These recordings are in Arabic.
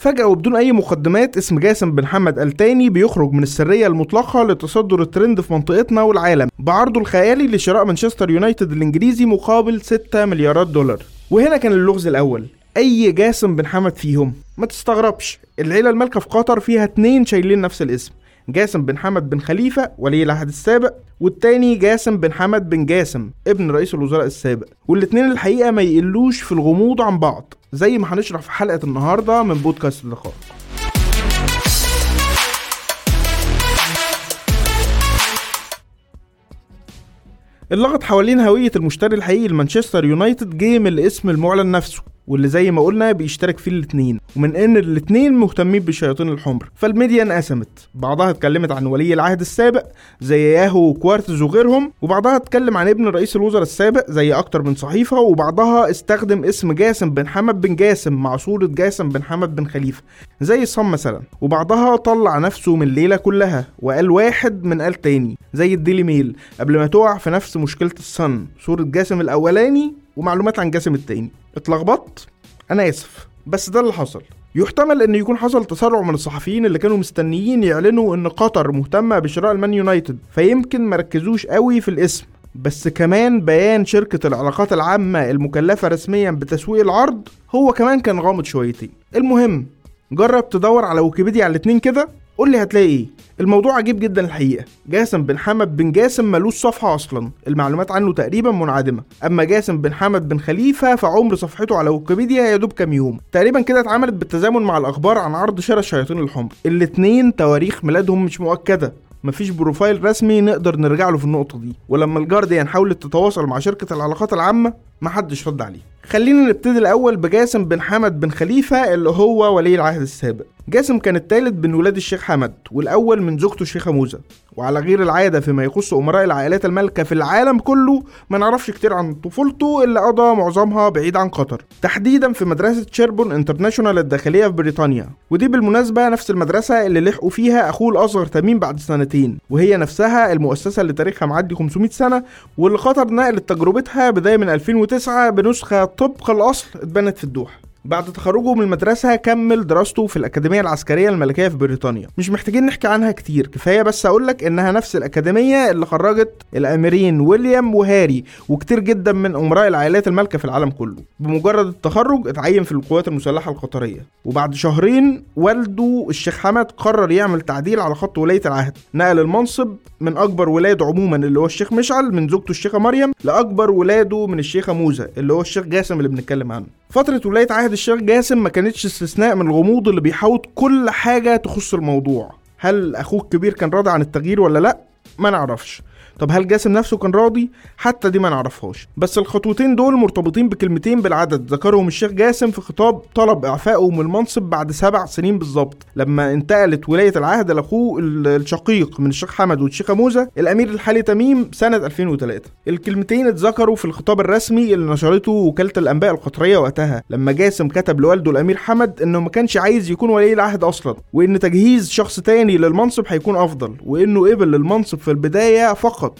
فجأة وبدون أي مقدمات اسم جاسم بن حمد التاني بيخرج من السرية المطلقة لتصدر الترند في منطقتنا والعالم بعرضه الخيالي لشراء مانشستر يونايتد الإنجليزي مقابل 6 مليارات دولار. وهنا كان اللغز الأول أي جاسم بن حمد فيهم؟ ما تستغربش العيلة المالكة في قطر فيها اتنين شايلين نفس الاسم جاسم بن حمد بن خليفة ولي العهد السابق والتاني جاسم بن حمد بن جاسم ابن رئيس الوزراء السابق والاتنين الحقيقة ما يقلوش في الغموض عن بعض. زي ما هنشرح في حلقة النهاردة من بودكاست اللقاء. اللغط حوالين هوية المشتري الحقيقي لمانشستر يونايتد جه من الاسم المعلن نفسه. واللي زي ما قلنا بيشترك فيه الاتنين. ومن إن الاتنين مهتمين بالشياطين الحمر. فالميديا انقسمت. بعضها اتكلمت عن ولي العهد السابق زي ياهو وكوارتز وغيرهم وبعضها اتكلم عن ابن رئيس الوزراء السابق زي أكتر من صحيفة وبعضها استخدم اسم جاسم بن حمد بن جاسم مع صورة جاسم بن حمد بن خليفة زي صم مثلا. وبعضها طلع نفسه من الليلة كلها وقال واحد من قال تاني زي الديلي ميل. قبل ما تقع في نفس مشكلة الصن صورة جاسم الأولاني ومعلومات عن جاسم التاني. اتلخبطت أنا آسف. بس ده اللي حصل. يحتمل إن يكون حصل تسرع من الصحفيين اللي كانوا مستنيين يعلنوا إن قطر مهتمة بشراء المان يونايتد فيمكن مركزوش قوي في الاسم. بس كمان بيان شركة العلاقات العامة المكلفة رسميا بتسويق العرض هو كمان كان غامض شويتين. المهم جرب تدور على ويكيبيديا على الاتنين كده. قول لي هتلاقي إيه؟ الموضوع عجيب جدا الحقيقة. جاسم بن حمد بن جاسم ملوش صفحة أصلا. المعلومات عنه تقريبا منعدمة. أما جاسم بن حمد بن خليفة فعمر صفحته على ويكيبيديا يا دوب كام يوم. تقريبا كده اتعملت بالتزامن مع الأخبار عن عرض شراء الشياطين الحمر. الاتنين تواريخ ميلادهم مش مؤكدة. مفيش profile رسمي نقدر نرجع له في النقطة دي. ولما الجارديان حاولت تتواصل مع شركة العلاقات العامة محدش رد عليه. خلينا نبتدي الأول بجاسم بن حمد بن خليفة اللي هو ولي العهد السابق. جاسم كان الثالث بين ولاد الشيخ حمد والأول من زوجته الشيخة موزة. وعلى غير العادة فيما يخص أمراء العائلات المالكة في العالم كله ما نعرفش كتير عن طفولته اللي قضى معظمها بعيد عن قطر. تحديدا في مدرسة شيربون انترناشونال الداخلية في بريطانيا. ودي بالمناسبة نفس المدرسة اللي لحقه فيها أخوه الأصغر تميم بعد سنتين وهي نفسها المؤسسة اللي تاريخها معدي 500 سنة واللي قطر نقلت تجربتها بداية من 2009 بنسخة طبق الأصل اتبنت في الدوحة. بعد تخرجه من المدرسة كمل دراسته في الأكاديمية العسكرية الملكية في بريطانيا. مش محتاجين نحكي عنها كتير كفاية بس أقولك إنها نفس الأكاديمية اللي خرجت الأميرين ويليام وهاري وكتير جدا من أمراء العائلات المالكة في العالم كله. بمجرد التخرج اتعين في القوات المسلحة القطرية. وبعد شهرين والده الشيخ حمد قرر يعمل تعديل على خط ولاية العهد. نقل المنصب من أكبر ولاده عموما اللي هو الشيخ مشعل من زوجته الشيخة مريم لأكبر ولاده من الشيخة موزة اللي هو الشيخ جاسم اللي بنتكلم عنه. فترة ولاية عهد الشيخ جاسم ما كانتش استثناء من الغموض اللي بيحوط كل حاجة تخص الموضوع هل أخوه الكبير كان راضي عن التغيير ولا لأ؟ ما نعرفش طب هل جاسم نفسه كان راضي؟ حتى دي ما نعرفهاش. بس الخطوتين دول مرتبطين بكلمتين بالعدد ذكرهم الشيخ جاسم في خطاب طلب اعفائه من المنصب بعد سبع سنين بالظبط. لما انتقلت ولاية العهد لأخوه الشقيق من الشيخ حمد والشيخة موزة الأمير الحالي تميم سنة 2003 الكلمتين اتذكروا في الخطاب الرسمي اللي نشرته وكالة الأنباء القطرية وقتها لما جاسم كتب لوالده الأمير حمد إنه ما كانش عايز يكون ولي العهد أصلا وإن تجهيز شخص تاني للمنصب هيكون أفضل وإنه قبل للمنصب في البداية فقط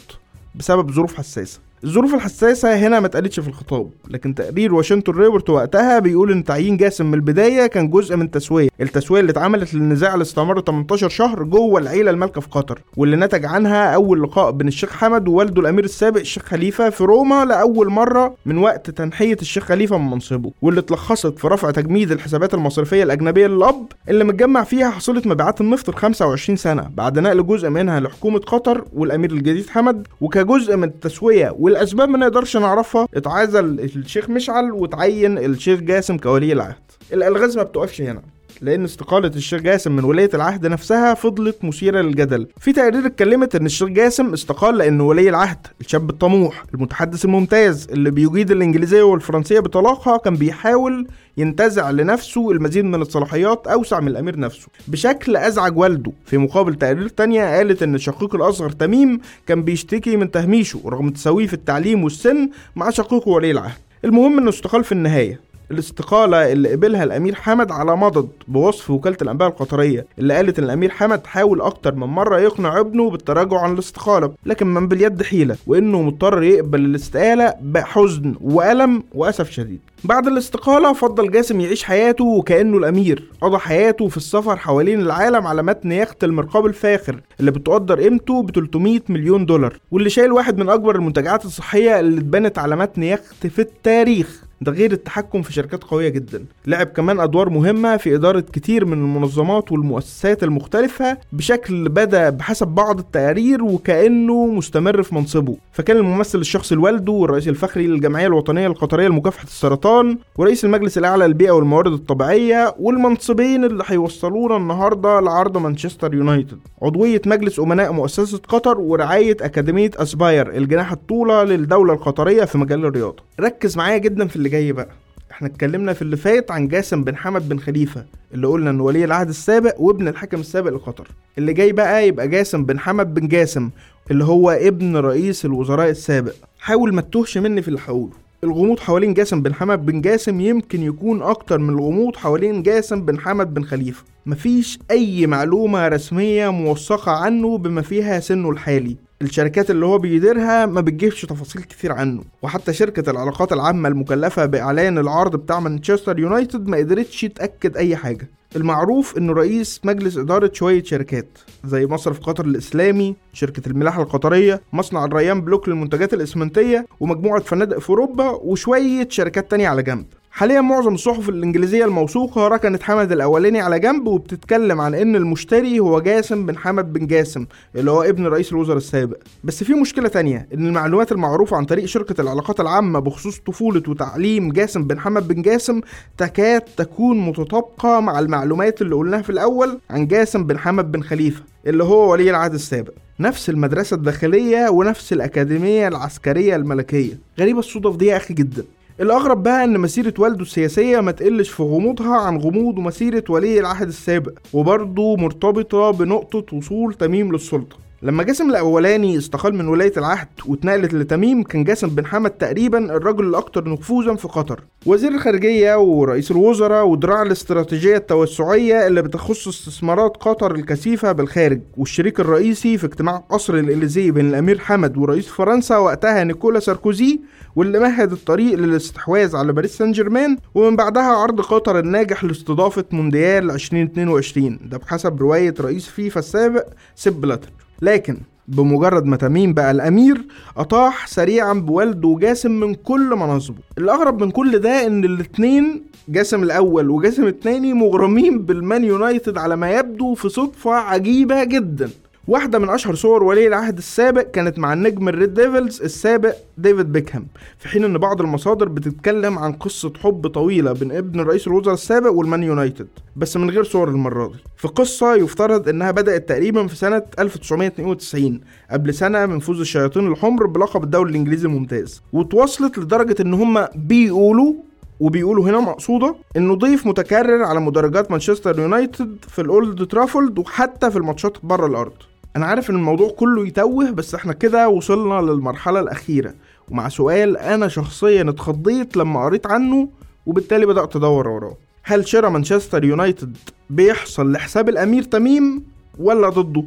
بسبب ظروف حساسة. الظروف الحساسة هنا ما اتقالتش في الخطاب لكن تقرير واشنطن ريبورت وقتها بيقول إن تعيين جاسم من البداية كان جزء من تسوية التسوية اللي اتعملت للنزاع اللي استمر 18 شهر جوه العيلة المالكة في قطر واللي نتج عنها أول لقاء بين الشيخ حمد ووالده الأمير السابق الشيخ خليفة في روما لأول مرة من وقت تنحية الشيخ خليفة من منصبه. واللي اتلخصت في رفع تجميد الحسابات المصرفية الأجنبية للأب اللي متجمع فيها حصيلة مبيعات النفط ال 25 سنة بعد نقل جزء منها لحكومة قطر والأمير الجديد حمد وكجزء من التسوية والأسباب ما نقدرش نعرفها اتعزل الشيخ مشعل وتعين الشيخ جاسم كولي العهد. الالغاز ما بتقفش هنا. لأن استقالة الشيخ جاسم من ولاية العهد نفسها فضلت مثيرة للجدل. في تقارير اتكلمت إن الشيخ جاسم استقال لأن ولي العهد الشاب الطموح المتحدث الممتاز اللي بيجيد الإنجليزية والفرنسية بطلاقة كان بيحاول ينتزع لنفسه المزيد من الصلاحيات أوسع من الأمير نفسه. بشكل أزعج والده. في مقابل تقارير تانية قالت إن الشقيق الاصغر تميم كان بيشتكي من تهميشه رغم تساويه في التعليم والسن مع شقيقه ولي العهد. المهم إنه استقال في النهاية. الاستقالة اللي قبلها الأمير حمد على مضض بوصف وكالة الأنباء القطرية اللي قالت إن الأمير حمد حاول أكتر من مرة يقنع ابنه بالتراجع عن الاستقالة لكن من باليد حيلة وإنه مضطر يقبل الاستقالة بحزن وألم وأسف شديد. بعد الاستقالة فضل جاسم يعيش حياته وكأنه الأمير. قضى حياته في السفر حوالين العالم على متن يخت المرقاب الفاخر اللي بتقدر قيمته ب 300 مليون دولار. واللي شايل واحد من أكبر المنتجعات الصحية اللي اتبنت على متن يخت في التاريخ. ده غير التحكم في شركات قوية جدا. لعب كمان أدوار مهمة في إدارة كتير من المنظمات والمؤسسات المختلفة بشكل بدأ بحسب بعض التقارير وكأنه مستمر في منصبه. فكان الممثل الشخصي لوالده والرئيس الفخري للجمعية الوطنية القطرية لمكافحة السرطان ورئيس المجلس الأعلى للبيئة والموارد الطبيعية والمنصبين اللي هيوصلونا النهاردة لعرض مانشستر يونايتد. عضوية مجلس أمناء مؤسسة قطر ورعاية أكاديمية أسباير الجناح الطولة للدولة القطرية في مجال الرياضة. ركز معايا جدا في اللي جاي بقى. إحنا اتكلمنا في اللي فات عن جاسم بن حمد بن خليفة اللي قلنا انه ولي العهد السابق وابن الحاكم السابق لقطر. اللي جاي بقى يبقى جاسم بن حمد بن جاسم اللي هو ابن رئيس الوزراء السابق. حاول ما تتوهش مني في اللي هقوله. الغموض حوالين جاسم بن حمد بن جاسم يمكن يكون أكتر من الغموض حوالين جاسم بن حمد بن خليفة. مفيش أي معلومة رسمية موثقة عنه بما فيها سنه الحالي. الشركات اللي هو بيديرها ما بتجيبش تفاصيل كتير عنه. وحتى شركة العلاقات العامة المكلفة بإعلان العرض بتاع مانشستر يونايتد ما قدرتش تأكد أي حاجة. المعروف إنه رئيس مجلس إدارة شوية شركات زي مصرف قطر الإسلامي شركة الملاحة القطرية مصنع الريان بلوك للمنتجات الإسمنتية ومجموعة فنادق في أوروبا وشوية شركات تانية على جنب. حاليا معظم الصحف الإنجليزية الموثوقة ركنت حمد الأولاني على جنب وبتتكلم عن إن المشتري هو جاسم بن حمد بن جاسم اللي هو ابن رئيس الوزراء السابق. بس في مشكلة تانية إن المعلومات المعروفة عن طريق شركة العلاقات العامة بخصوص طفولة وتعليم جاسم بن حمد بن جاسم تكاد تكون متطابقة مع المعلومات اللي قلناها في الأول عن جاسم بن حمد بن خليفة اللي هو ولي العهد السابق. نفس المدرسة الداخلية ونفس الأكاديمية العسكرية الملكية. غريبة الصدف دي يا أخي جدا. الأغرب بقى إن مسيرة والده السياسية ما تقلش في غموضها عن غموض مسيرة ولي العهد السابق وبرضه مرتبطة بنقطة وصول تميم للسلطة. لما جاسم الأولاني استقال من ولاية العهد واتنقلت لتميم كان جاسم بن حمد تقريبا الرجل الأكثر نفوذا في قطر. وزير الخارجية ورئيس الوزراء ودراع الاستراتيجية التوسعية اللي بتخص استثمارات قطر الكثيفة بالخارج والشريك الرئيسي في اجتماع قصر الاليزيه بين الأمير حمد ورئيس فرنسا وقتها نيكولا ساركوزي واللي مهد الطريق للاستحواذ على باريس سان جيرمان ومن بعدها عرض قطر الناجح لاستضافة مونديال 2022 ده بحسب رواية رئيس فيفا السابق سيب بلاتر. لكن بمجرد ما تميم بقى الأمير أطاح سريعا بوالد جاسم من كل مناصبه. الأغرب من كل ده إن الاتنين جاسم الأول وجاسم التاني مغرمين بالمان يونايتد على ما يبدو في صدفة عجيبة جدا. واحدة من أشهر صور ولي العهد السابق كانت مع النجم الريد ديفلز السابق ديفيد بيكهام في حين إن بعض المصادر بتتكلم عن قصة حب طويلة بين ابن رئيس الوزراء السابق والمان يونايتد بس من غير صور المرة دي. في قصة يفترض إنها بدأت تقريبا في سنة 1992 قبل سنة من فوز الشياطين الحمر بلقب الدوري الإنجليزي الممتاز. وتوصلت لدرجة إن هم بيقولوا وبيقولوا هنا مقصودة إنه ضيف متكرر على مدرجات مانشستر يونايتد في الأولد ترافولد وحتى في الماتشات بره الأرض. أنا عارف إن الموضوع كله يتوه بس إحنا كده وصلنا للمرحلة الأخيرة. ومع سؤال أنا شخصيا اتخضيت لما قريت عنه وبالتالي بدأت أدور وراه. هل شراء مانشستر يونايتد بيحصل لحساب الأمير تميم ولا ضده؟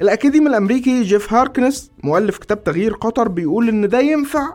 الأكاديمي الأمريكي جيف هاركنس مؤلف كتاب تغيير قطر بيقول إن ده ينفع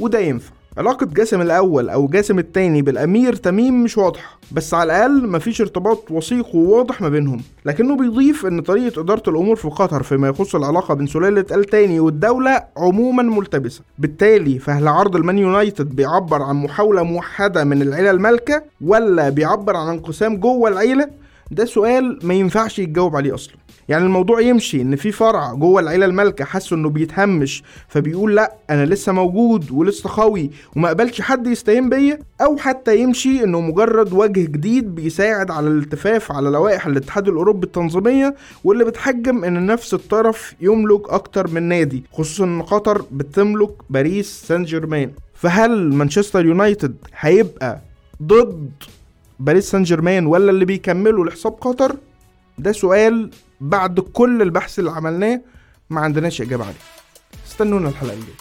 وده ينفع. علاقة جاسم الأول أو جاسم التاني بالأمير تميم مش واضحة بس على الأقل مفيش ارتباط وثيق وواضح ما بينهم لكنه بيضيف إن طريقة إدارة الأمور في قطر فيما يخص العلاقة بين سلالة آل تاني والدولة عموما ملتبسة. بالتالي فهل عرض المان يونايتد بيعبر عن محاولة موحدة من العيلة المالكة ولا بيعبر عن انقسام جوه العيلة؟ ده سؤال ما ينفعش يتجاوب عليه أصلا. يعني الموضوع يمشي إن في فرع جوه العيلة المالكة حاسه إنه بيتهمش فبيقول لأ أنا لسه موجود ولسه قوي وما قبلش حد يستهين بيا أو حتى يمشي إنه مجرد وجه جديد بيساعد على الالتفاف على لوائح الاتحاد الأوروبي التنظيمية واللي بتحجم إن نفس الطرف يملك أكتر من نادي خصوصا إن قطر بتملك باريس سان جيرمان. فهل مانشستر يونايتد هيبقى ضد باريس سان جيرمان ولا اللي بيكملوا لحساب قطر؟ ده سؤال بعد كل البحث اللي عملناه ما عندناش إجابة عليه. استنونا الحلقة الجاية.